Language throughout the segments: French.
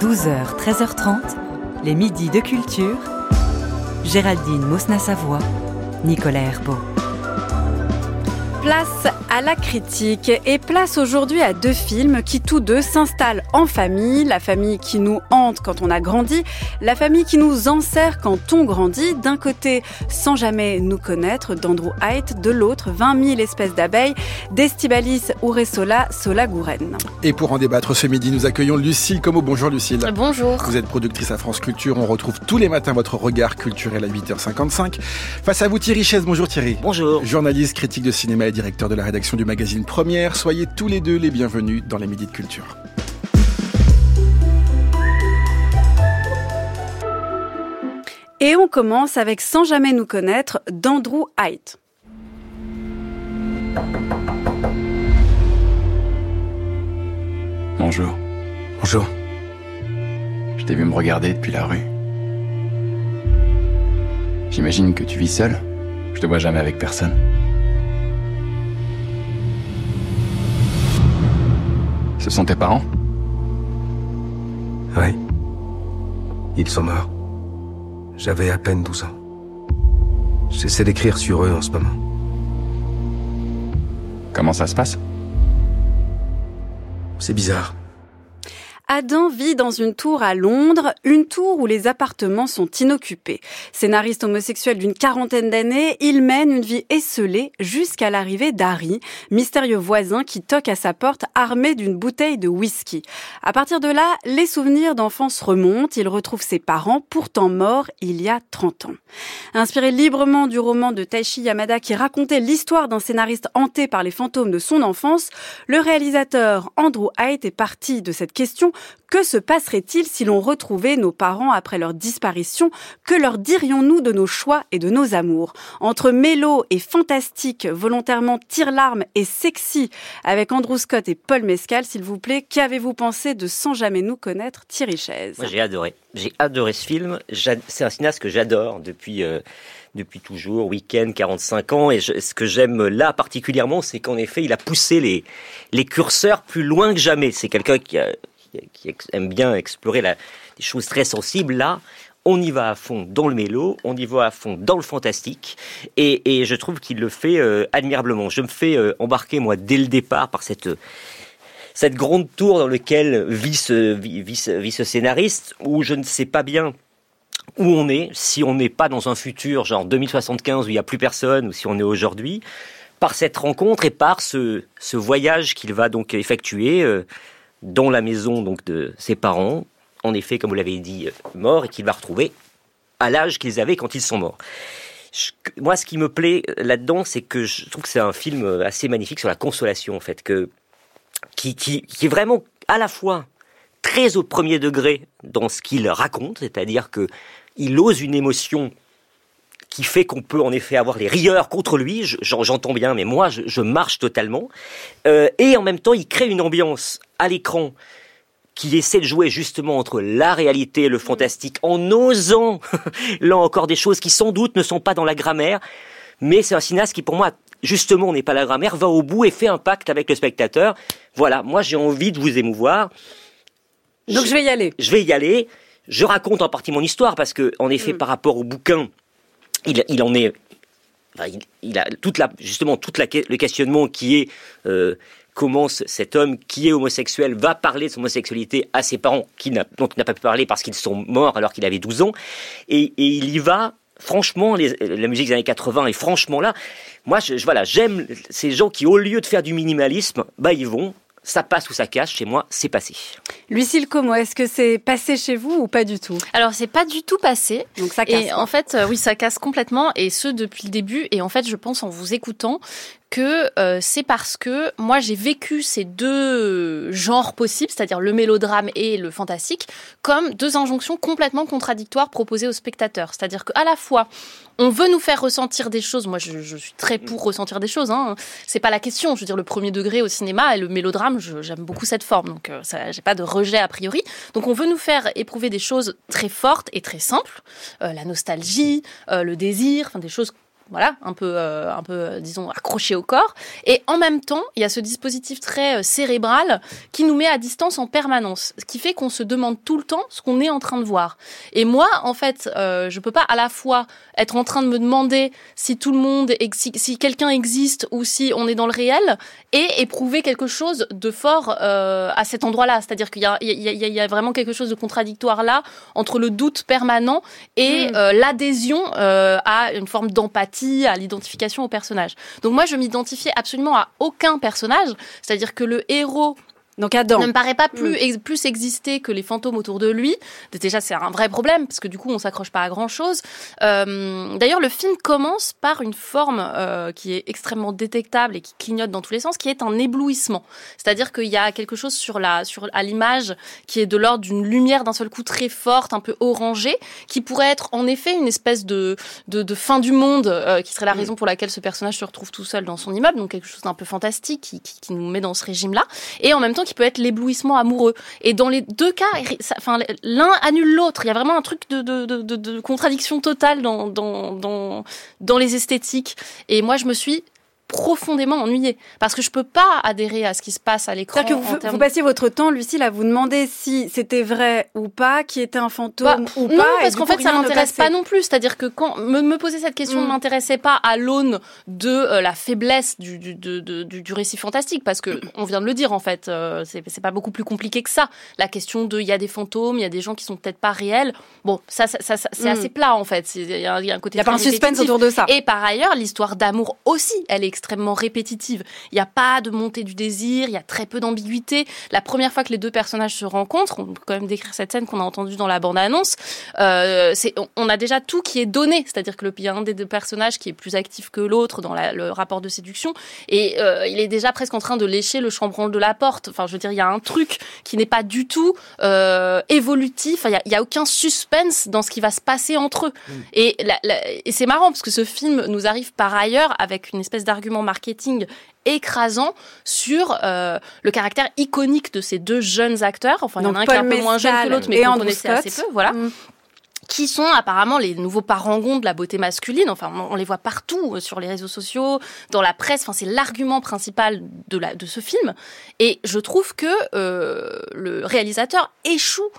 12h, 13h30, les midis de culture. Géraldine Mosna-Savoie, Nicolas Herbeau. Place à la critique et place aujourd'hui à deux films qui tous deux s'installent en famille, la famille qui nous hante quand on a grandi, la famille qui nous enserre quand on grandit, d'un côté sans jamais nous connaître d'Andrew Haidt, de l'autre 20 000 espèces d'abeilles d'Estibalis Uresola Solagouren. Et pour en débattre ce midi, nous accueillons Lucille Como. Bonjour Lucille. Bonjour. Vous êtes productrice à France Culture, on retrouve tous les matins votre regard culturel à 8h55. Face à vous Thierry Chaise, bonjour Thierry. Bonjour. Journaliste, critique de cinéma et directeur de la rédaction du magazine Première. Soyez tous les deux les bienvenus dans les Midis de Culture. Et on commence avec Sans jamais nous connaître d'Andrew Haidt. Bonjour. Bonjour. Je t'ai vu me regarder depuis la rue. J'imagine que tu vis seul. Je te vois jamais avec personne. Ce sont tes parents? Oui. Ils sont morts. J'avais à peine 12 ans. J'essaie d'écrire sur eux en ce moment. Comment ça se passe? C'est bizarre. Adam vit dans une tour à Londres, une tour où les appartements sont inoccupés. Scénariste homosexuel d'une quarantaine d'années, il mène une vie esselée jusqu'à l'arrivée d'Harry, mystérieux voisin qui toque à sa porte armé d'une bouteille de whisky. À partir de là, les souvenirs d'enfance remontent, il retrouve ses parents, pourtant morts il y a 30 ans. Inspiré librement du roman de Taishi Yamada qui racontait l'histoire d'un scénariste hanté par les fantômes de son enfance, le réalisateur Andrew Haidt est parti de cette question que se passerait-il si l'on retrouvait nos parents après leur disparition? Que leur dirions-nous de nos choix et de nos amours? Entre mélo et fantastique, volontairement tire-larme et sexy, avec Andrew Scott et Paul Mescal, s'il vous plaît, qu'avez-vous pensé de Sans jamais nous connaître, Thierry Chaise? J'ai adoré. J'ai adoré ce film. C'est un cinéaste que j'adore depuis. Euh, depuis toujours, Week-end, 45 ans. Et ce que j'aime là particulièrement, c'est qu'en effet, il a poussé les, les curseurs plus loin que jamais. C'est quelqu'un qui, a, qui, aime bien explorer la, des choses très sensibles. Là, on y va à fond dans le mélo, on y va à fond dans le fantastique, et, je trouve qu'il le fait euh, admirablement. Je me fais euh, embarquer, moi, dès le départ, par cette, cette grande tour dans laquelle vit ce, vit, vit ce scénariste, où je ne sais pas bien où on est, si on n'est pas dans un futur genre 2075 où il n'y a plus personne, ou si on est aujourd'hui, par cette rencontre et par ce, ce voyage qu'il va donc effectuer euh, dans la maison donc de ses parents, en effet, comme vous l'avez dit, euh, morts, et qu'il va retrouver à l'âge qu'ils avaient quand ils sont morts. Moi, ce qui me plaît euh, là-dedans, c'est que je trouve que c'est un film assez magnifique sur la consolation, en fait, que, qui, qui, qui est vraiment à la fois très au premier degré dans ce qu'il raconte, c'est-à-dire que il ose une émotion qui fait qu'on peut en effet avoir les rieurs contre lui, j'entends bien, mais moi je, je marche totalement, euh, et en même temps il crée une ambiance à l'écran qui essaie de jouer justement entre la réalité et le fantastique en osant là encore des choses qui sans doute ne sont pas dans la grammaire, mais c'est un cinéaste qui pour moi justement n'est pas la grammaire, va au bout et fait un pacte avec le spectateur. Voilà, moi j'ai envie de vous émouvoir. Donc je vais y aller. Je vais y aller. Je raconte en partie mon histoire parce que, en effet, Mm. par rapport au bouquin, il, il en est, il, a toute la, justement toute la, le questionnement qui est euh, comment ce- cet homme qui est homosexuel va parler de son homosexualité à ses parents qui dont il n'a pas pu parler parce qu'ils sont morts alors qu'il avait 12 ans, et, il y va. Franchement, la musique des années 80 est franchement là. Moi, je- voilà, j'aime ces gens qui, au lieu de faire du minimalisme, bah ils vont. Ça passe ou ça cache. Chez moi, c'est passé. Lucille Como, est-ce que c'est passé chez vous ou pas du tout? Alors c'est pas du tout passé. Donc ça casse. Et en fait, euh, oui, ça casse complètement, et ce depuis le début. Et en fait, je pense en vous écoutant que euh, c'est parce que moi j'ai vécu ces deux genres possibles, c'est-à-dire le mélodrame et le fantastique, comme deux injonctions complètement contradictoires proposées aux spectateurs. C'est-à-dire qu'à la fois on veut nous faire ressentir des choses. Moi, je, je suis très pour ressentir des choses. Hein. C'est pas la question. Je veux dire, le premier degré au cinéma et le mélodrame, je- j'aime beaucoup cette forme. Donc, euh, j'ai pas de rejet a priori. Donc, on veut nous faire éprouver des choses très fortes et très simples. Euh, la nostalgie, euh, le désir, enfin des choses voilà, un peu, euh, un peu, euh, disons, accroché au corps. Et en même temps, il y a ce dispositif très euh, cérébral qui nous met à distance en permanence, ce qui fait qu'on se demande tout le temps ce qu'on est en train de voir. Et moi, en fait, euh, je peux pas à la fois être en train de me demander si tout le monde, si, si quelqu'un existe ou si on est dans le réel, et éprouver quelque chose de fort euh, à cet endroit-là. C'est-à-dire qu'il y a, il y, a, il y a vraiment quelque chose de contradictoire là entre le doute permanent et Mm. euh, l'adhésion à une forme d'empathie, à l'identification au personnage. Donc moi, je m'identifiais absolument à aucun personnage. C'est-à-dire que le héros Donc Adam. ne me paraît pas Mm. plus, ex- plus exister que les fantômes autour de lui. Déjà, c'est un vrai problème, parce que du coup, on s'accroche pas à grand-chose. Euh, D'ailleurs, le film commence par une forme euh, qui est extrêmement détectable et qui clignote dans tous les sens, qui est un éblouissement. C'est-à-dire qu'il y a quelque chose sur la, sur, à l'image qui est de l'ordre d'une lumière d'un seul coup très forte, un peu orangée, qui pourrait être en effet une espèce de, de, de fin du monde, euh, qui serait la raison pour laquelle ce personnage se retrouve tout seul dans son immeuble, donc quelque chose d'un peu fantastique qui, qui, qui nous met dans ce régime-là, et en même temps qui peut être l'éblouissement amoureux. Et dans les deux cas, enfin, l'un annule l'autre. Il y a vraiment un truc de, de, de, de contradiction totale dans, dans, dans, dans les esthétiques. Et moi, je me suis profondément ennuyée parce que je peux pas adhérer à ce qui se passe à l'écran. C'est-à-dire que vous, termes vous passiez votre temps, Lucille, à vous demander si c'était vrai ou pas, qui était un fantôme Bah, ou pas. non, parce qu'en fait, ça m'intéresse pas non plus. C'est-à-dire que quand me, me poser cette question Mm. ne m'intéressait pas à l'aune de euh, la faiblesse du, du, de- du, du récit fantastique, parce que on vient de le dire en fait, euh, c'est pas beaucoup plus compliqué que ça. La question de il y a des fantômes, il y a des gens qui sont peut-être pas réels. Bon, ça, ça, c'est Mm. assez plat en fait. Il y, y a un côté. Il n'y a pas un suspense autour de ça. Et par ailleurs, l'histoire d'amour aussi, elle est extrêmement répétitive. Il n'y a pas de montée du désir, il y a très peu d'ambiguïté. La première fois que les deux personnages se rencontrent, on peut quand même décrire cette scène qu'on a entendue dans la bande-annonce, euh, on- a déjà tout qui est donné. C'est-à-dire que le, y a un des deux personnages qui est plus actif que l'autre dans la- le rapport de séduction, et euh, il est déjà presque en train de lécher le chambranle de la porte. Enfin, je veux dire, il y a un truc qui n'est pas du tout euh, évolutif. Il y a- aucun suspense dans ce qui va se passer entre eux. Et, et c'est marrant parce que ce film nous arrive par ailleurs avec une espèce d'argument marketing écrasant sur euh, le caractère iconique de ces deux jeunes acteurs. Enfin, il y en a un qui est un peu moins jeune que l'autre, mais qu'on connaissait Scott. assez peu. Voilà Mm. qui sont apparemment les nouveaux parangons de la beauté masculine. Enfin, on on les voit partout euh, sur les réseaux sociaux, dans la presse. Enfin, c'est l'argument principal de, la, de ce film. Et je trouve que euh, le réalisateur échoue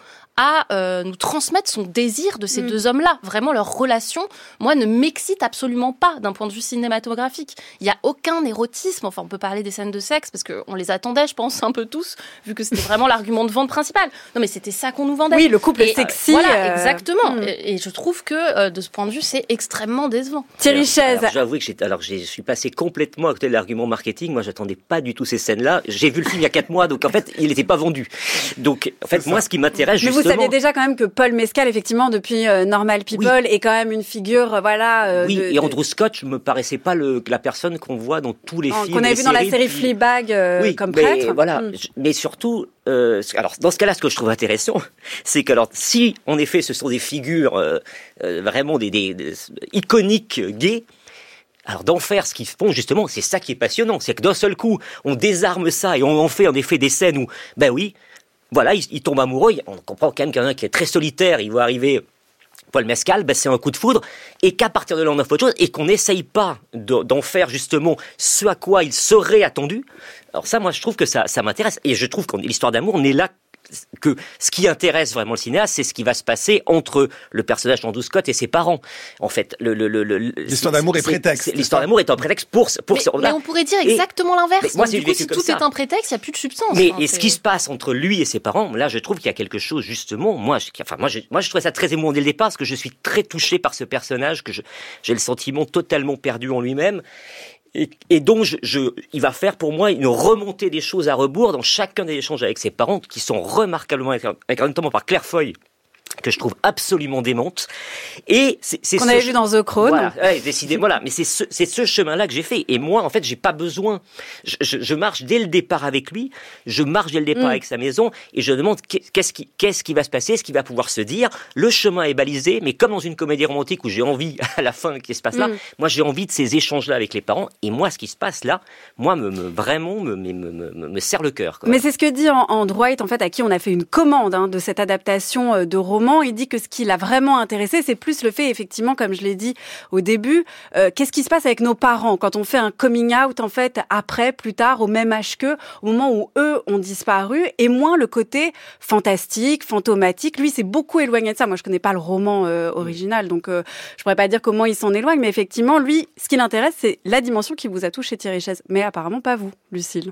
à euh, nous transmettre son désir de ces Mm. deux hommes-là. Vraiment, leur relation, moi, ne m'excite absolument pas d'un point de vue cinématographique. Il n'y a aucun érotisme. Enfin, on peut parler des scènes de sexe parce qu'on les attendait, je pense, un peu tous, vu que c'était vraiment l'argument de vente principal. Non, mais c'était ça qu'on nous vendait. Oui, le couple Et, euh, sexy. voilà, euh, exactement. hmm. Et, et je trouve que euh, de ce point de vue, c'est extrêmement décevant. Thierry Chaise. alors, J'avoue que j'étais, alors j'ai- je suis passé complètement à côté de l'argument marketing. Moi, j'attendais pas du tout ces scènes-là. J'ai vu le film il y a quatre mois, donc en fait, il n'était pas vendu. Donc, en fait, moi, ce qui m'intéresse justement. Vous saviez déjà quand même que Paul Mescal, effectivement, depuis euh, Normal People, est quand même une figure, euh, voilà. euh, oui, de- et de- Andrew Scott me paraissait pas le, la personne qu'on voit dans tous les en- films. qu'on avait vu dans la série puis- Fleabag euh, oui, comme mais prêtre. Voilà. Hmm. Mais surtout, alors dans ce cas-là, ce que je trouve intéressant, c'est que alors si en effet ce sont des figures vraiment des, des- des- iconiques gays. Alors d'en faire ce qu'ils font justement, c'est ça qui est passionnant, c'est que d'un seul coup, on désarme ça et on en fait en effet des scènes où, ben oui, voilà, ils tombent amoureux. On comprend quand même qu'il y en a un qui est très solitaire, il va arriver Paul Mescal, ben c'est un coup de foudre, et qu'à partir de là on fait autre chose, et qu'on n'essaye pas de- d'en faire justement ce à quoi il serait attendu. Alors ça, moi, je trouve que ça, ça m'intéresse, et je trouve que l'histoire d'amour, on est là que ce qui intéresse vraiment le cinéaste, c'est ce qui va se passer entre le personnage d'Andrew Scott et ses parents. En fait, le, le, le- le- L'histoire d'amour est prétexte, L'histoire d'amour est un prétexte pour pour Mais, ce- mais on pourrait dire exactement l'inverse. moi, Donc, j'ai du coup, vécu si tout ça. est un prétexte, il n'y a plus de substance. Mais Enfin, et ce qui se passe entre lui et ses parents, là, je trouve qu'il y a quelque chose justement. Moi, je, enfin, moi, je, moi, je trouvais ça très émouvant dès le départ parce que je suis très touché par ce personnage que j'ai le sentiment totalement perdu en lui-même. Et, donc, il va faire pour moi une remontée des choses à rebours dans chacun des échanges avec ses parents, qui sont remarquablement, notamment par Claire Foy, que je trouve absolument démente. Et c'est Qu'on ce- avait vu dans The Crown. Voilà, ouais, décidément, voilà. Mais c'est ce, ce chemin-là que j'ai fait. Et moi, en fait, j'ai pas besoin. Je, je- je marche dès le départ avec lui. Je marche dès le départ Mm. avec sa maison et je demande qu'est- qu'est-ce qui, qu'est-ce qui va se passer, ce qui va pouvoir se dire. Le chemin est balisé, mais comme dans une comédie romantique où j'ai envie à la fin qu'il se passe là, Mm. moi j'ai envie de ces échanges-là avec les parents. Et moi, ce qui se passe là, moi, me, me- vraiment me, me, me, serre le cœur. quoi. Mais c'est ce que dit An- Andrew White, en fait, à qui on a fait une commande hein, de cette adaptation euh, de roman. Il dit que ce qui l'a vraiment intéressé, c'est plus le fait, effectivement, comme je l'ai dit au début, euh, qu'est-ce qui se passe avec nos parents quand on fait un coming out, en fait, après, plus tard, au même âge qu'eux, au moment où eux ont disparu, et moins le côté fantastique, fantomatique. Lui, c'est beaucoup éloigné de ça. Moi, je connais pas le roman euh, original, donc euh, je pourrais pas dire comment il s'en éloigne, mais effectivement, lui, ce qui l'intéresse, c'est la dimension qui vous a touché, Thierry Chaise. Mais apparemment pas vous, Lucille.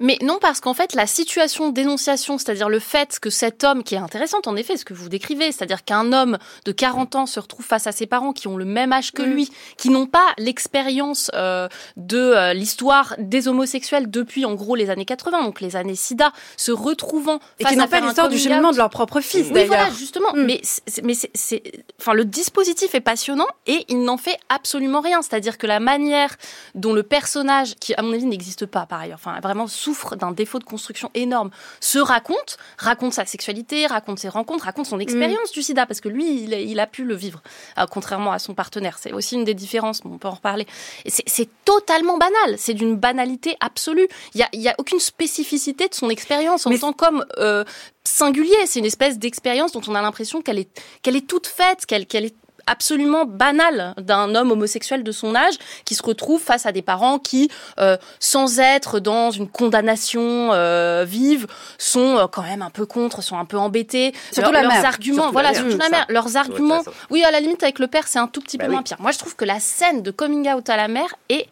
Mais non, parce qu'en fait, la situation d'énonciation, c'est-à-dire le fait que cet homme, qui est intéressante en effet, ce que vous décrivez, c'est-à-dire qu'un homme de 40 ans se retrouve face à ses parents qui ont le même âge que Mm. lui, qui n'ont pas l'expérience euh, de euh, l'histoire des homosexuels depuis en gros les années 80, donc les années SIDA, se retrouvant Et face qui n'ont pas l'histoire du cheminement de leur propre fils, Oui, d'ailleurs. voilà, justement. Mm. Mais, c'est- mais c'est, c'est- enfin, le dispositif est passionnant et il n'en fait absolument rien. C'est-à-dire que la manière dont le personnage, qui à mon avis n'existe pas par ailleurs, enfin vraiment souffre d'un défaut de construction énorme, se raconte, raconte sa sexualité, raconte ses rencontres, raconte son expérience du SIDA, parce que lui, il a, il a pu le vivre, euh, contrairement à son partenaire. C'est aussi une des différences, mais on peut en reparler. C'est, totalement banal. C'est d'une banalité absolue. Il y a, a aucune spécificité de son expérience en Mais tant qu'homme euh, singulier. C'est une espèce d'expérience dont on a l'impression qu'elle est, qu'elle est toute faite, qu'elle, qu'elle est absolument banale d'un homme homosexuel de son âge qui se retrouve face à des parents qui, euh, sans être dans une condamnation euh, vive, sont euh, quand même un peu contre, sont un peu embêtés. Surtout Leurs- la leurs mère. arguments, Surtout voilà, la mère, surtout la c'est mère, ça. leurs arguments. Oui, à la limite avec le père, c'est un tout petit Bah peu oui. moins pire. Moi, je trouve que la scène de coming out à la mère est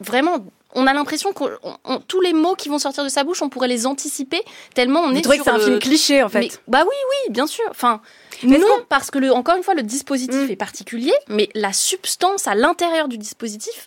vraiment on a l'impression que tous les mots qui vont sortir de sa bouche, on pourrait les anticiper tellement on Vous est sur que c'est un film cliché, en fait mais, bah oui, oui, bien sûr. Enfin, Mais non, parce que le, encore une fois, le dispositif Mm. est particulier, mais la substance à l'intérieur du dispositif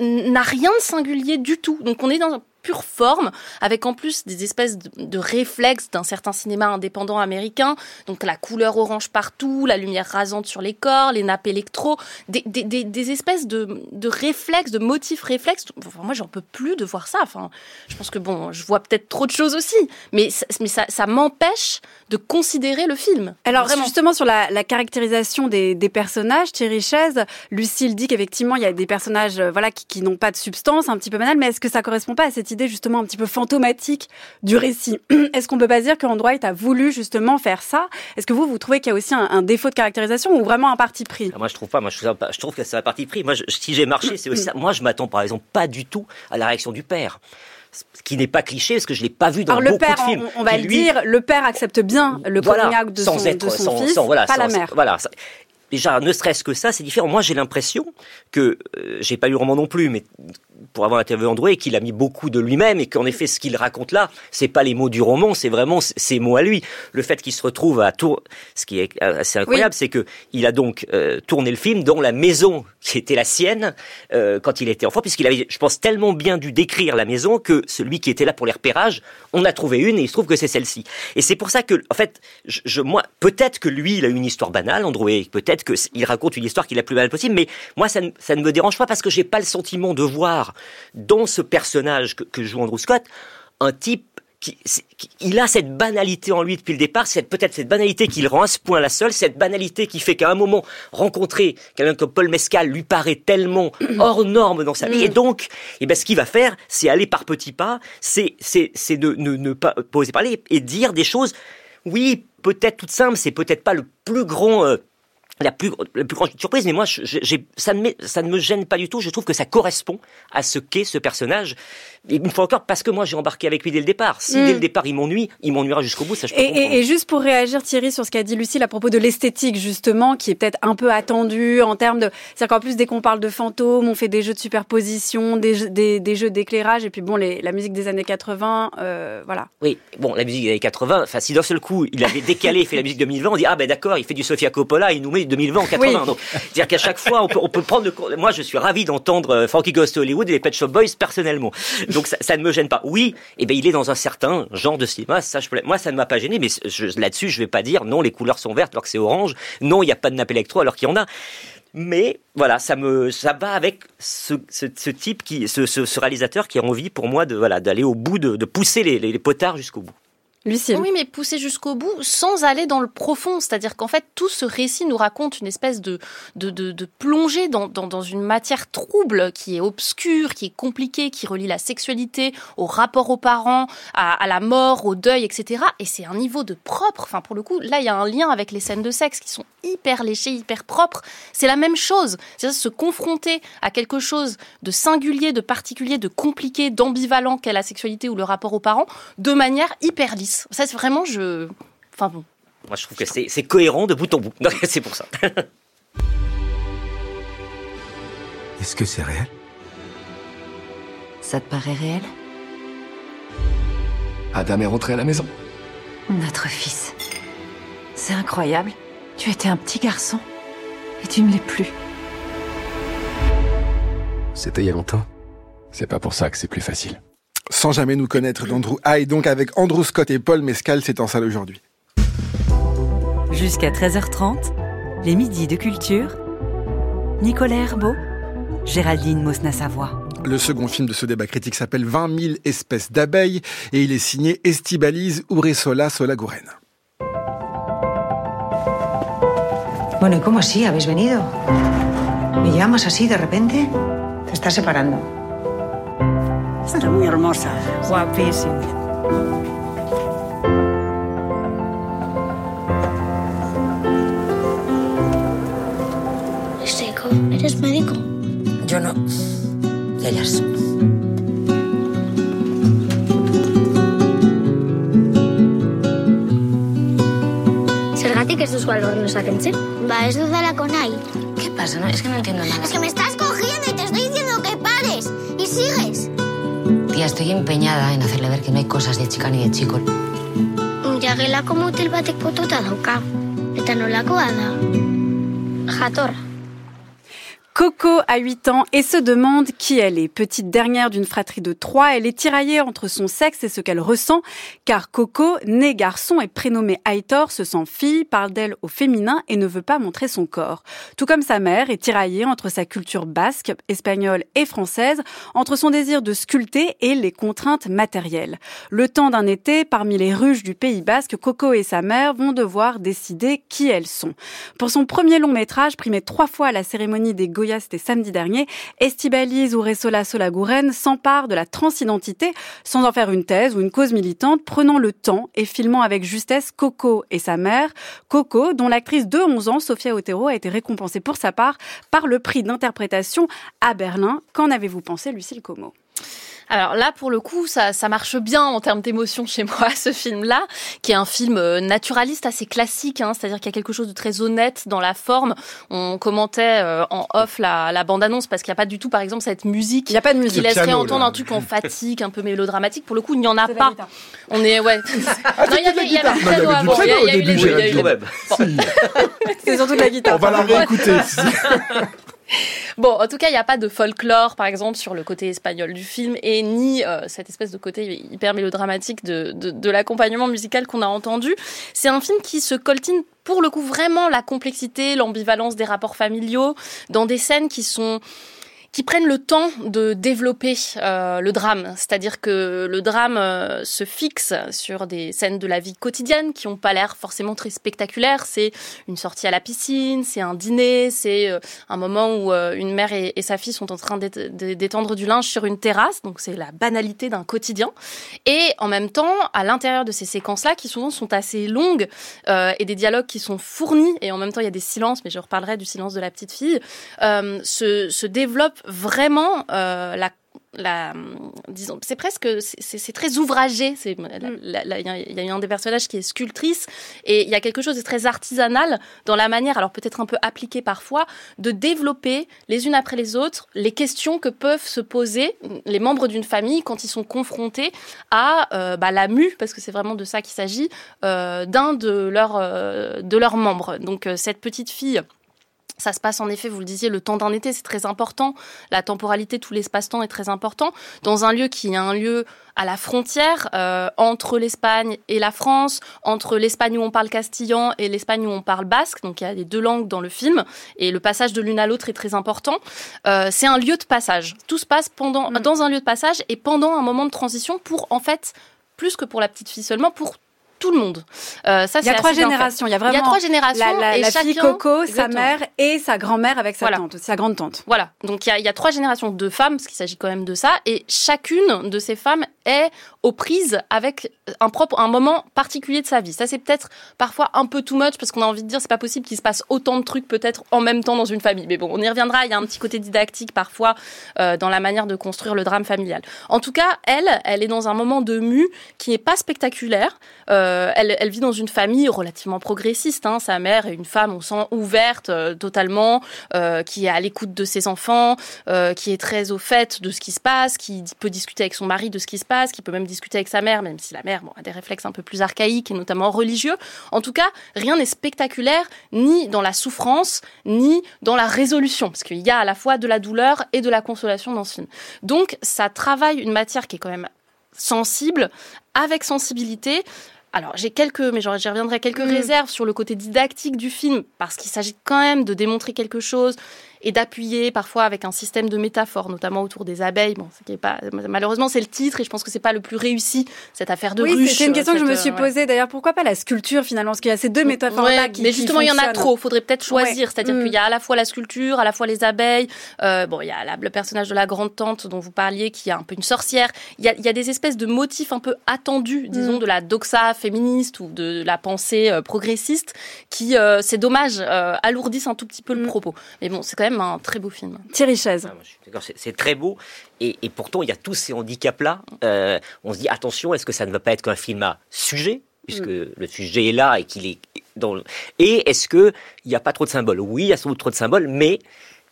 n'a rien de singulier du tout. Donc on est dans pure forme, avec en plus des espèces de, de réflexes d'un certain cinéma indépendant américain. Donc la couleur orange partout, la lumière rasante sur les corps, les nappes électro, des, des, des, des espèces de, de réflexes, de motifs réflexes. Enfin, moi, j'en peux plus de voir ça. Enfin, je pense que bon, je vois peut-être trop de choses aussi, mais, ça- mais ça, ça m'empêche de considérer le film. Alors Vraiment. justement sur la, la caractérisation des, des personnages, Thierry Chaise, Lucille dit qu'effectivement il y a des personnages euh, voilà qui, qui n'ont pas de substance, un petit peu banal, mais est-ce que ça correspond pas à cette idée justement un petit peu fantomatique du récit Est-ce qu'on peut pas dire que White a voulu justement faire ça? Est-ce que vous vous trouvez qu'il y a aussi un, un défaut de caractérisation ou vraiment un parti pris? Ah, Moi, je trouve pas. Moi, je trouve, je trouve que c'est un parti pris. Moi, je- si j'ai marché, c'est aussi ça. Moi, je m'attends, par exemple, pas du tout à la réaction du père. Ce qui n'est pas cliché, parce que je l'ai pas vu dans Alors le beaucoup père, de films. on, on va le lui, dire, le père accepte bien le voilà, coming out de sans son, être, de son sans, fils, sans- voilà, pas la sans- mère. Voilà. ça- Déjà, ne serait-ce que ça, c'est différent. Moi, j'ai l'impression que euh, j'ai pas lu le roman non plus, mais pour avoir interviewé André, qu'il a mis beaucoup de lui-même et qu'en effet, ce qu'il raconte là, c'est pas les mots du roman, c'est vraiment ses mots à lui. Le fait qu'il se retrouve à tour, ce qui est assez incroyable, c'est que il a donc euh, tourné le film dans la maison qui était la sienne euh, quand il était enfant, puisqu'il avait, je pense, tellement bien dû décrire la maison que celui qui était là pour les repérages, on a trouvé une et il se trouve que c'est celle-ci. Et c'est pour ça que, en fait, je, je- moi, peut-être que lui, il a une histoire banale, André, peut-être que c- il raconte une histoire qui est la plus banale possible, mais moi, ça ne, ça ne me dérange pas parce que j'ai pas le sentiment de voir dans ce personnage que, que joue Andrew Scott un type qui, il a cette banalité en lui depuis le départ, c'est peut-être cette banalité qui le rend à ce point la seule, cette banalité qui fait qu'à un moment, rencontrer quelqu'un comme Paul Mescal lui paraît tellement hors norme dans sa vie. Et donc, eh ben, ce qu'il va faire, c'est aller par petits pas, c'est, c'est, c'est de ne, ne pas poser parler et dire des choses, oui, peut-être toutes simples, c'est peut-être pas le plus grand, euh, la plus, la plus grande surprise, mais moi, je- ça, ne ça ne me gêne pas du tout. Je trouve que ça correspond à ce qu'est ce personnage. Et une fois encore, parce que moi, j'ai embarqué avec lui dès le départ. Si dès le départ, il m'ennuie, il m'ennuiera jusqu'au bout, ça je peux Et, comprendre. et- et juste pour réagir, Thierry, sur ce qu'a dit Lucille à propos de l'esthétique, justement, qui est peut-être un peu attendue en termes de... C'est-à-dire qu'en plus, dès qu'on parle de fantômes, on fait des jeux de superposition, des, jeux- des, des jeux d'éclairage, et puis bon, les, la musique des années 80, euh, voilà. Oui, bon, la musique des années 80, enfin, si d'un seul coup, il avait décalé, il fait la musique 2020, on dit, ah ben d'accord, il fait du Sofia Coppola, il nous met 2020 en 80. Oui. Donc, c'est-à-dire qu'à chaque fois, on peut, on peut prendre le. Moi, je suis ravi d'entendre euh, Frankie Goes to Hollywood et les Pet Shop Boys personnellement. Donc, ça, ça ne me gêne pas. Oui, eh ben, il est dans un certain genre de cinéma, ça, je peux- moi, ça ne m'a pas gêné, mais je- là-dessus, je vais pas dire, non, les couleurs sont vertes alors que c'est orange, non, il n'y a pas de nappe électro alors qu'il y en a. Mais voilà, ça me, ça va avec ce, ce, ce type qui, ce, ce, ce réalisateur qui a envie pour moi de voilà d'aller au bout, de, de pousser les, les, les potards jusqu'au bout. Oui, mais pousser jusqu'au bout sans aller dans le profond. C'est-à-dire qu'en fait, tout ce récit nous raconte une espèce de, de, de, plongée dans, dans, dans, une matière trouble qui est obscure, qui est compliquée, qui relie la sexualité au rapport aux parents, à, à la mort, au deuil, etc. Et c'est un niveau de propre. Enfin, pour le coup, là, il y a un lien avec les scènes de sexe qui sont hyper léchées, hyper propres. C'est la même chose. C'est-à-dire se confronter à quelque chose de singulier, de particulier, de compliqué, d'ambivalent qu'est la sexualité ou le rapport aux parents, de manière hyper lisse. Ça, c'est vraiment, je. Enfin bon. Moi, je trouve que c'est cohérent de bout en bout. c'est pour ça. Est-ce que c'est réel? Ça te paraît réel? Adam est rentré à la maison. Notre fils. C'est incroyable. Tu étais un petit garçon. Et tu ne l'es plus. C'était il y a longtemps. C'est pas pour ça que c'est plus facile. Sans jamais nous connaître d'Andrew High, donc avec Andrew Scott et Paul Mescal, c'est en salle aujourd'hui. Jusqu'à 13h30, les midis de culture. Nicolas Herbeau, Géraldine Mosna-Savoie. Le second film de ce débat critique s'appelle 20 000 espèces d'abeilles et il est signé Estibaliz Uresola Solaguren. Bueno, ¿y cómo así? ¿Habéis venido? ¿Me llamas así de repente? Te estás separando. Está muy hermosa. Guapísima. Seco, ¿eres médico? Yo no. Ellas. Zergatik ez duzu albornoza kentzen? Ba, ez dudalako nahi. ¿Qué pasa? No, es que no entiendo nada. Es que me estás cogiendo y te estoy diciendo que pares. Y sigues. Tía, estoy empeñada en hacerle ver que no hay cosas de chica ni de chico. Jagelako motel batek potota dauka. Eta nolakoa da. Jatorra. Coco a 8 ans et se demande qui elle est. Petite dernière d'une fratrie de trois, elle est tiraillée entre son sexe et ce qu'elle ressent, car Coco, née garçon et prénommée Aitor, se sent fille, parle d'elle au féminin et ne veut pas montrer son corps. Tout comme sa mère est tiraillée entre sa culture basque, espagnole et française, entre son désir de sculpter et les contraintes matérielles. Le temps d'un été, parmi les ruches du Pays basque, Coco et sa mère vont devoir décider qui elles sont. Pour son premier long métrage, primé trois fois à la cérémonie des Goya c'était samedi dernier, Estibaliz Uresola Solaguren s'empare de la transidentité sans en faire une thèse ou une cause militante, prenant le temps et filmant avec justesse Coco et sa mère. Coco, dont l'actrice de 11 ans, Sofia Otero, a été récompensée pour sa part par le prix d'interprétation à Berlin. Qu'en avez-vous pensé, Lucille Como? Alors là, pour le coup, ça, ça marche bien en termes d'émotion chez moi, ce film-là, qui est un film euh, naturaliste assez classique, hein, c'est-à-dire qu'il y a quelque chose de très honnête dans la forme. On commentait euh, en off la, la bande-annonce parce qu'il n'y a pas du tout, par exemple, cette musique, Il n'y a pas de musique. qui laisserait piano, entendre là. un truc en fatigue, un peu mélodramatique. Pour le coup, il n'y en a pas. On est, ouais. non, il y avait, il y avait y piano avait du avant. Il y a- il y a eu piano au les deux, y C'est surtout de la guitare. on va la réécouter. Bon, en tout cas, il n'y a pas de folklore, par exemple, sur le côté espagnol du film, et ni euh, cette espèce de côté hyper mélodramatique de, de, de l'accompagnement musical qu'on a entendu. C'est un film qui se coltine pour le coup vraiment la complexité, l'ambivalence des rapports familiaux, dans des scènes qui sont qui prennent le temps de développer euh, le drame. C'est-à-dire que le drame euh, se fixe sur des scènes de la vie quotidienne qui n'ont pas l'air forcément très spectaculaires. C'est une sortie à la piscine, c'est un dîner, c'est euh, un moment où une mère et, sa fille sont en train d'ét- d'étendre du linge sur une terrasse. Donc c'est la banalité d'un quotidien. Et en même temps, à l'intérieur de ces séquences-là, qui souvent sont assez longues et des dialogues qui sont fournis, et en même temps il y a des silences, mais je reparlerai du silence de la petite fille, se, se développe vraiment euh, la la, disons, c'est presque, c'est- très ouvragé. La- Il y a- y un des personnages qui est sculptrice et il y a quelque chose de très artisanal dans la manière, alors peut-être un peu appliqué parfois, de développer les unes après les autres les questions que peuvent se poser les membres d'une famille quand ils sont confrontés à euh, bah, la mue, parce que c'est vraiment de ça qu'il s'agit, euh, d'un de leurs euh, de leurs membres. Donc cette petite fille. Ça se passe en effet, vous le disiez, le temps d'un été, c'est très important. La temporalité, tout l'espace-temps est très important. Dans un lieu qui est un lieu à la frontière euh, entre l'Espagne et la France, entre l'Espagne où on parle castillan et l'Espagne où on parle basque. Donc il y a les deux langues dans le film et le passage de l'une à l'autre est très important. Euh, c'est un lieu de passage. Tout se passe pendant, dans un lieu de passage et pendant un moment de transition pour en fait plus que pour la petite fille seulement, pour tout le monde. Euh, ça, il y a trois générations. Il y a vraiment il y a trois générations. La, et la chacun... fille Coco, sa mère et sa grand-mère avec sa Voilà. tante, sa grande tante. Voilà, donc il y a, il y a trois générations de femmes, parce qu'il s'agit quand même de ça, et chacune de ces femmes est aux prises avec un propre, un moment particulier de sa vie. Ça, c'est peut-être parfois un peu too much, parce qu'on a envie de dire, c'est pas possible qu'il se passe autant de trucs peut-être en même temps dans une famille. Mais bon, on y reviendra. Il y a un petit côté didactique parfois euh, dans la manière de construire le drame familial. En tout cas, elle, elle est dans un moment de mue qui n'est pas spectaculaire. Euh, elle, elle vit dans une famille relativement progressiste. Hein. Sa mère est une femme, on sent ouverte euh, totalement, euh, qui est à l'écoute de ses enfants, euh, qui est très au fait de ce qui se passe, qui peut discuter avec son mari de ce qui se passe, qui peut même discuter avec sa mère, même si la mère a des réflexes un peu plus archaïques et notamment religieux. En tout cas, rien n'est spectaculaire ni dans la souffrance, ni dans la résolution, parce qu'il y a à la fois de la douleur et de la consolation dans ce film. Donc, ça travaille une matière qui est quand même sensible, avec sensibilité. Alors, j'ai quelques, mais j'y reviendrai, quelques Mm. réserves sur le côté didactique du film, parce qu'il s'agit quand même de démontrer quelque chose et d'appuyer parfois avec un système de métaphores, notamment autour des abeilles. Bon, ce qui est pas, malheureusement, c'est le titre et je pense que c'est pas le plus réussi, cette affaire de oui, ruche. c'est une question que je me suis euh, ouais. posée. D'ailleurs, pourquoi pas la sculpture finalement? Parce qu'il y a ces deux métaphores-là Ouais, qui mais qui justement, il y en a trop. Faudrait peut-être choisir. Ouais. C'est-à-dire Mm. qu'il y a à la fois la sculpture, à la fois les abeilles. Euh, bon, il y a la- le personnage de la grande tante dont vous parliez, qui est un peu une sorcière. Il y a, il y a des espèces de motifs un peu attendus, disons, Mm. de la doxa féministe ou de la pensée euh, progressiste, qui, euh, c'est dommage, alourdissent un tout petit peu le Mm. propos. Mais bon, c'est quand un très beau film. Thierry Chaise. Ah, c'est- très beau. Et, et pourtant, il y a tous ces handicaps-là. Euh, on se dit, attention, est-ce que ça ne va pas être qu'un film à sujet Puisque le sujet est là et qu'il est dans le... Et est-ce qu'il n'y a pas trop de symboles? Oui, il y a sans doute trop de symboles, mais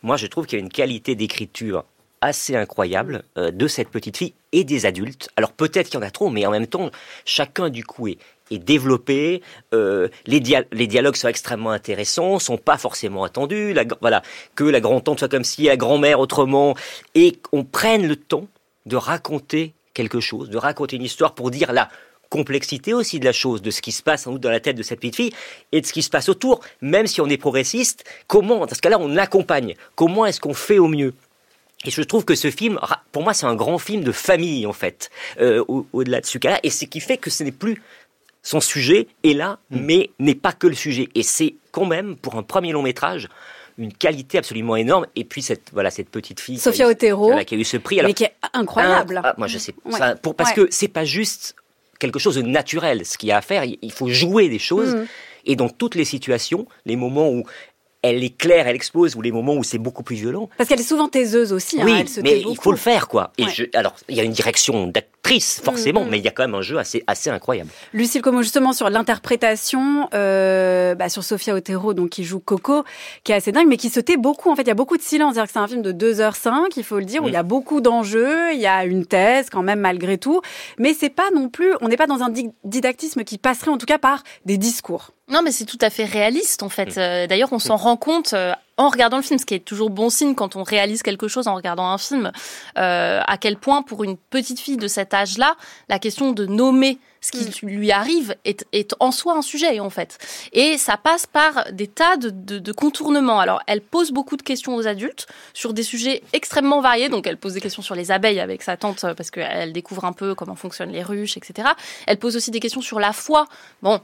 moi, je trouve qu'il y a une qualité d'écriture assez incroyable euh, de cette petite fille et des adultes. Alors peut-être qu'il y en a trop, mais en même temps, chacun du coup est, est développé. euh, les, dia- les dialogues sont extrêmement intéressants, sont pas forcément attendus. La, voilà, que la grand-tante soit comme si, la grand-mère autrement, et qu'on prenne le temps de raconter quelque chose, de raconter une histoire pour dire la complexité aussi de la chose, de ce qui se passe sans doute dans la tête de cette petite fille et de ce qui se passe autour, même si on est progressiste, comment, dans ce cas-là, on accompagne, comment est-ce qu'on fait au mieux? Et je trouve que ce film, pour moi, c'est un grand film de famille, en fait, euh, au- au-delà de ce cas-là. Et ce qui fait que ce n'est plus son sujet est là, mais n'est pas que le sujet. Et c'est quand même, pour un premier long métrage, une qualité absolument énorme. Et puis, cette, voilà, cette petite fille. Sophia Otero. qui a eu ce prix. Alors, mais qui est incroyable. ah, moi, je sais. Ouais. ça, pour, parce Ouais. que c'est pas juste quelque chose de naturel. Ce qu'il y a à faire, il il faut jouer des choses. Mhm. Et dans toutes les situations, les moments où elle éclaire, elle explose, ou les moments où c'est beaucoup plus violent, Parce qu'elle est souvent taiseuse aussi. hein, oui, elle se mais tait il beaucoup. faut le faire, quoi. Et Ouais. je, alors, il y a une direction forcément, Mm, mm. mais il y a quand même un jeu assez, assez incroyable. Lucille Como, justement, sur l'interprétation, euh, bah, sur Sophia Otero, donc qui joue Coco, qui est assez dingue, mais qui se tait beaucoup. En fait, il y a beaucoup de silence. C'est-à-dire que c'est un film de 2h05, il faut le dire, où Mm. il y a beaucoup d'enjeux, il y a une thèse quand même malgré tout. Mais c'est pas non plus, on n'est pas dans un di- didactisme qui passerait en tout cas par des discours. Non, mais c'est tout à fait réaliste en fait. Euh, D'ailleurs, on s'en rend compte euh, en regardant le film, ce qui est toujours bon signe quand on réalise quelque chose en regardant un film, euh, à quel point pour une petite fille de cet âge-là, la question de nommer ce qui lui arrive est, est en soi un sujet en fait. Et ça passe par des tas de, de, de contournements. Alors, elle pose beaucoup de questions aux adultes sur des sujets extrêmement variés. Donc, elle pose des questions sur les abeilles avec sa tante euh, parce qu'elle découvre un peu comment fonctionnent les ruches, etc. Elle pose aussi des questions sur la foi. Bon,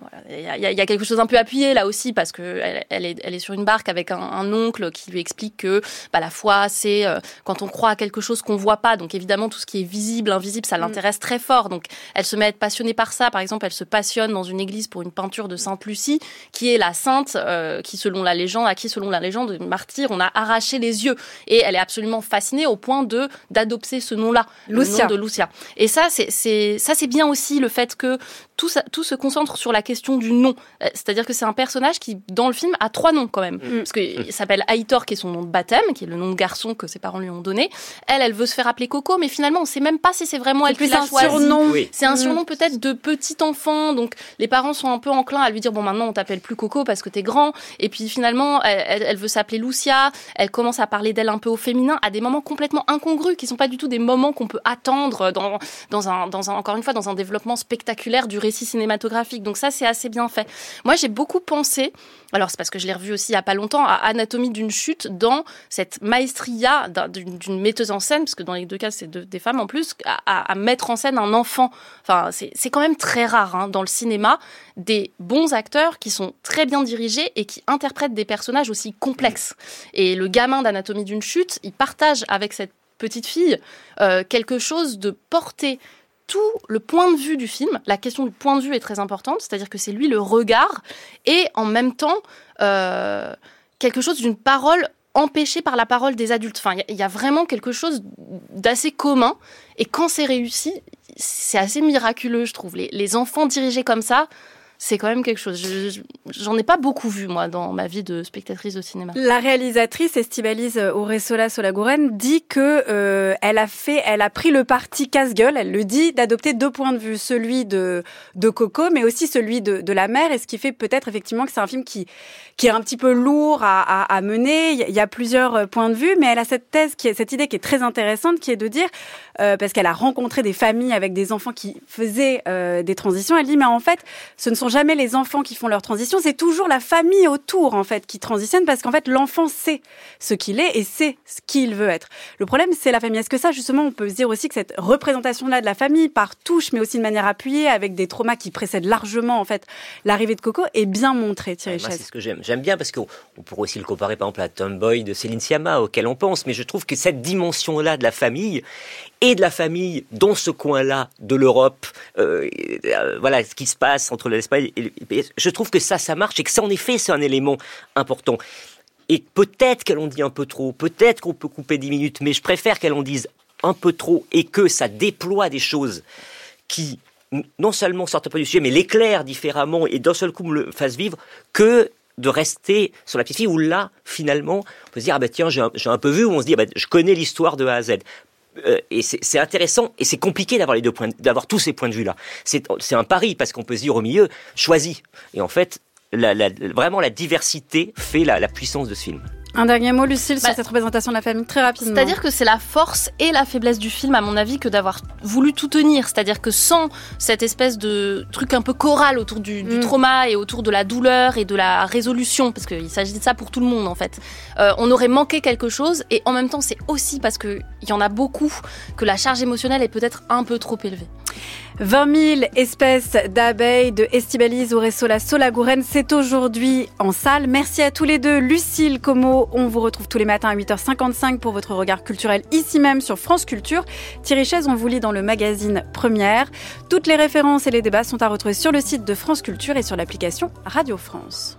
voilà, il y, a- il y a quelque chose un peu appuyé là aussi parce que elle, est, elle est sur une barque avec un, un oncle qui lui explique que bah, la foi, c'est euh, quand on croit à quelque chose qu'on voit pas. Donc évidemment, tout ce qui est visible, invisible, ça l'intéresse très fort. Donc elle se met être passionnée par ça. Par exemple, elle se passionne dans une église pour une peinture de Sainte Lucie, qui est la sainte euh, qui, selon la légende, à qui, selon la légende, martyr, on a arraché les yeux. Et elle est absolument fascinée au point de d'adopter ce nom-là, le Lucia. nom de Lucia. Et ça, c'est c'est ça, c'est bien aussi le fait que tout, ça, tout se concentre sur la question du nom. Euh, C'est-à-dire que c'est un personnage qui, dans le film, a trois noms quand même. Mm. Parce qu'il s'appelle Aitor, qui est son nom de baptême, qui est le nom de garçon que ses parents lui ont donné. Elle, elle veut se faire appeler Coco, mais finalement, on sait même pas si c'est vraiment elle qui l'a un choisi. surnom. Oui. C'est un Mm. surnom peut-être de petit enfant, donc les parents sont un peu enclins à lui dire bon maintenant on t'appelle plus Coco parce que t'es grand. Et puis finalement elle, elle- elle veut s'appeler Lucia. Elle commence à parler d'elle un peu au féminin à des moments complètement incongrus qui sont pas du tout des moments qu'on peut attendre dans dans un dans un encore une fois dans un développement spectaculaire du récit cinématographique. Donc ça, c'est assez bien fait. Moi, j'ai beaucoup pensé, alors c'est parce que je l'ai revu aussi il y a pas longtemps, à Anatomie d'une chute, dans cette maestria d'une metteuse en scène, parce que dans les deux cas, c'est des femmes en plus, à, mettre en scène un enfant. Enfin, c'est quand même très rare hein, dans le cinéma des bons acteurs qui sont très bien dirigés et qui interprètent des personnages aussi complexes. Et le gamin d'Anatomie d'une chute, il partage avec cette petite fille euh, quelque chose de porté tout le point de vue du film. La question du point de vue est très importante, c'est-à-dire que c'est lui le regard et en même temps euh, quelque chose d'une parole empêchée par la parole des adultes. Enfin, il y, a vraiment quelque chose d'assez commun et quand c'est réussi, c'est assez miraculeux, je trouve. les enfants dirigés comme ça, c'est quand même quelque chose. J'en ai pas beaucoup vu, moi, dans ma vie de spectatrice de cinéma. La réalisatrice Estibalise Auresola Solaguren dit que euh, elle a fait, elle a pris le parti casse-gueule, elle le dit, d'adopter deux points de vue, celui de, Coco, mais aussi celui de, la mère, et ce qui fait peut-être effectivement que c'est un film qui, est un petit peu lourd à, mener. Il y a plusieurs euh, points de vue, mais elle a cette thèse, cette idée qui est très intéressante, qui est de dire, euh, parce qu'elle a rencontré des familles avec des enfants qui faisaient des transitions, elle dit, mais en fait, ce ne sont jamais les enfants qui font leur transition, c'est toujours la famille autour en fait qui transitionne parce qu'en fait l'enfant sait ce qu'il est et sait ce qu'il veut être. Le problème c'est la famille. Est-ce que ça justement on peut se dire aussi que cette représentation là de la famille par touche mais aussi de manière appuyée avec des traumas qui précèdent largement en fait l'arrivée de Coco est bien montrée Thierry C'est ce que j'aime. J'aime bien parce qu'on pourrait aussi le comparer par exemple à Tomboy de Céline Sciamma auquel on pense mais je trouve que cette dimension là de la famille et de la famille dans ce coin-là de l'Europe, euh, euh, voilà ce qui se passe entre l'Espagne et je trouve que ça, ça marche et que ça en effet c'est un élément important. Et peut-être qu'elle en dit un peu trop, peut-être qu'on peut couper 10 minutes, mais je préfère qu'elle en dise un peu trop et que ça déploie des choses qui non seulement sortent pas du sujet, mais l'éclairent différemment et d'un seul coup me le fassent vivre, que de rester sur la petite fille où là, finalement, on peut se dire, ah ben tiens, j'ai un, peu vu, où on se dit, ah ben, je connais l'histoire de A à Z. Euh, et c'est intéressant et c'est compliqué d'avoir les deux points, d'avoir tous ces points de vue là. C'est un pari parce qu'on peut se dire au milieu, choisis. Et en fait, vraiment la diversité fait la puissance de ce film. Un dernier mot, Lucille, sur bah, cette représentation de la famille, très rapidement. C'est-à-dire que c'est la force et la faiblesse du film, à mon avis, que d'avoir voulu tout tenir. C'est-à-dire que sans cette espèce de truc un peu choral autour du, mm. trauma et autour de la douleur et de la résolution, parce qu'il s'agit de ça pour tout le monde, en fait, euh, on aurait manqué quelque chose. Et en même temps, c'est aussi parce qu'il y en a beaucoup que la charge émotionnelle est peut-être un peu trop élevée. 20 000 espèces d'abeilles de Estibaliz Uresola Solagouren, c'est aujourd'hui en salle. Merci à tous les deux. Lucille Como, on vous retrouve tous les matins à 8h55 pour votre regard culturel ici même sur France Culture. Thierry Chaise, on vous lit dans le magazine Première. Toutes les références et les débats sont à retrouver sur le site de France Culture et sur l'application Radio France.